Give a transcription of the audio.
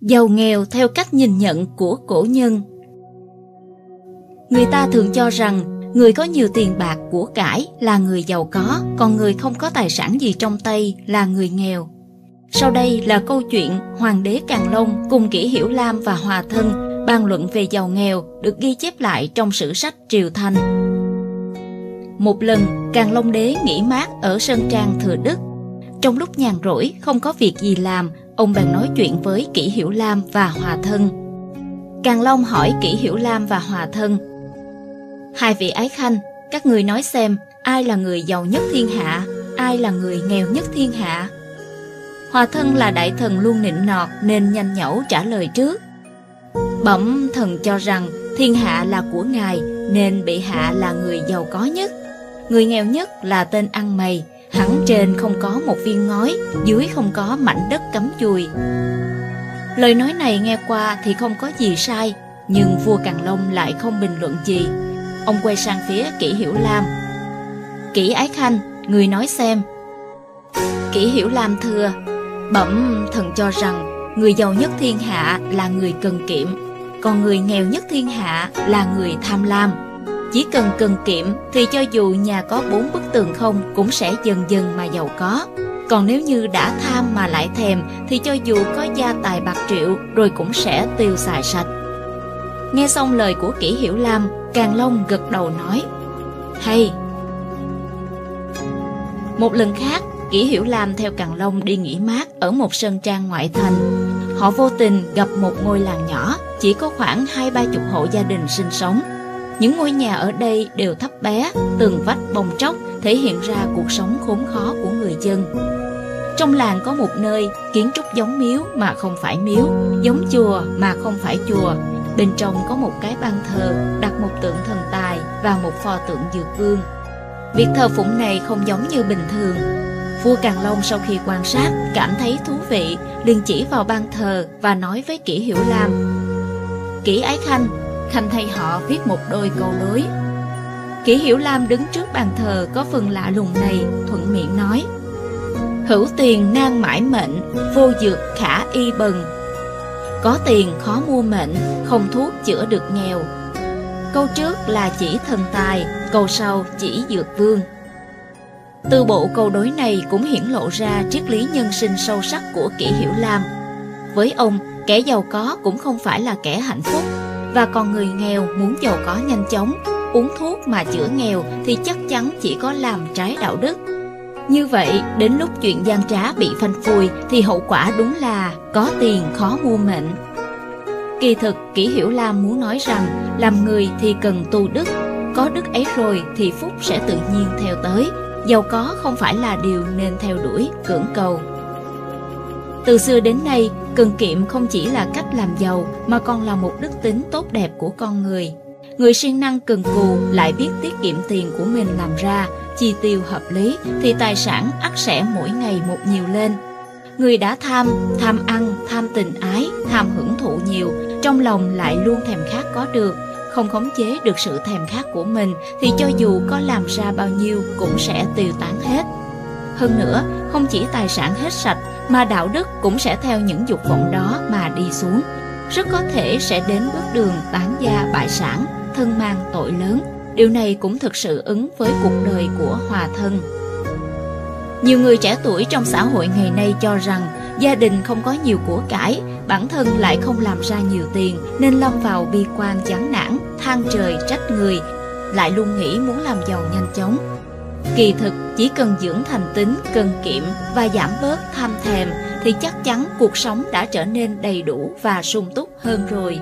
Giàu nghèo theo cách nhìn nhận của cổ nhân Người ta thường cho rằng người có nhiều tiền bạc của cải là người giàu có, còn người không có tài sản gì trong tay là người nghèo. Sau đây là câu chuyện Hoàng đế Càn Long cùng Kỷ Hiểu Lam và Hòa Thân bàn luận về giàu nghèo được ghi chép lại trong sử sách Triều Thanh. Một lần, Càn Long đế nghỉ mát ở Sơn Trang Thừa Đức. Trong lúc nhàn rỗi, không có việc gì làm, ông bèn nói chuyện với Kỷ Hiểu Lam và Hòa Thân. Càn Long hỏi Kỷ Hiểu Lam và Hòa Thân Hai vị ái khanh, các người nói xem ai là người giàu nhất thiên hạ, ai là người nghèo nhất thiên hạ. Hòa thân là đại thần luôn nịnh nọt nên nhanh nhẩu trả lời trước. Bẩm thần cho rằng thiên hạ là của ngài nên bị hạ là người giàu có nhất. Người nghèo nhất là tên ăn mày, hẳn trên không có một viên ngói, dưới không có mảnh đất cắm chùi. Lời nói này nghe qua thì không có gì sai, nhưng vua Càn Long lại không bình luận gì. Ông quay sang phía Kỷ Hiểu Lam. Kỷ Ái Khanh, người nói xem. Kỷ Hiểu Lam thưa, bẩm thần cho rằng người giàu nhất thiên hạ là người cần kiệm, còn người nghèo nhất thiên hạ là người tham lam. Chỉ cần cần kiệm thì cho dù nhà có bốn bức tường không cũng sẽ dần dần mà giàu có. Còn nếu như đã tham mà lại thèm thì cho dù có gia tài bạc triệu rồi cũng sẽ tiêu xài sạch. Nghe xong lời của Kỷ Hiểu Lam, Càng Long gật đầu nói Hay Một lần khác Kỷ Hiểu Lam theo Càng Long đi nghỉ mát ở một sân trang ngoại thành Họ vô tình gặp một ngôi làng nhỏ Chỉ có khoảng hai ba chục hộ gia đình sinh sống những ngôi nhà ở đây đều thấp bé Tường vách bong tróc Thể hiện ra cuộc sống khốn khó của người dân Trong làng có một nơi kiến trúc giống miếu mà không phải miếu Giống chùa mà không phải chùa Bên trong có một cái ban thờ đặt một tượng thần tài và một pho tượng dược vương. Việc thờ phụng này không giống như bình thường. Vua Càn Long sau khi quan sát cảm thấy thú vị, liền chỉ vào ban thờ và nói với Kỷ Hiểu Lam. Kỷ Ái Khanh, Khanh thay họ viết một đôi câu đối. Kỷ Hiểu Lam đứng trước bàn thờ có phần lạ lùng này, thuận miệng nói. Hữu tiền nan mãi mệnh, vô dược khả y bần, có tiền khó mua mệnh, không thuốc chữa được nghèo. Câu trước là chỉ thần tài, câu sau chỉ dược vương. Từ bộ câu đối này cũng hiển lộ ra triết lý nhân sinh sâu sắc của kỷ hiểu lam. Với ông, kẻ giàu có cũng không phải là kẻ hạnh phúc, và còn người nghèo muốn giàu có nhanh chóng, uống thuốc mà chữa nghèo thì chắc chắn chỉ có làm trái đạo đức. Như vậy, đến lúc chuyện gian trá bị phanh phui thì hậu quả đúng là có tiền khó mua mệnh. Kỳ thực, Kỷ Hiểu Lam muốn nói rằng làm người thì cần tu đức, có đức ấy rồi thì phúc sẽ tự nhiên theo tới. Giàu có không phải là điều nên theo đuổi, cưỡng cầu. Từ xưa đến nay, cần kiệm không chỉ là cách làm giàu mà còn là một đức tính tốt đẹp của con người. Người siêng năng cần cù lại biết tiết kiệm tiền của mình làm ra, chi tiêu hợp lý thì tài sản ắt sẽ mỗi ngày một nhiều lên. Người đã tham, tham ăn, tham tình ái, tham hưởng thụ nhiều, trong lòng lại luôn thèm khát có được, không khống chế được sự thèm khát của mình thì cho dù có làm ra bao nhiêu cũng sẽ tiêu tán hết. Hơn nữa, không chỉ tài sản hết sạch mà đạo đức cũng sẽ theo những dục vọng đó mà đi xuống. Rất có thể sẽ đến bước đường tán gia bại sản, thân mang tội lớn. Điều này cũng thực sự ứng với cuộc đời của hòa thân. Nhiều người trẻ tuổi trong xã hội ngày nay cho rằng gia đình không có nhiều của cải, bản thân lại không làm ra nhiều tiền nên lâm vào bi quan chán nản, than trời trách người, lại luôn nghĩ muốn làm giàu nhanh chóng. Kỳ thực, chỉ cần dưỡng thành tính, cần kiệm và giảm bớt tham thèm thì chắc chắn cuộc sống đã trở nên đầy đủ và sung túc hơn rồi.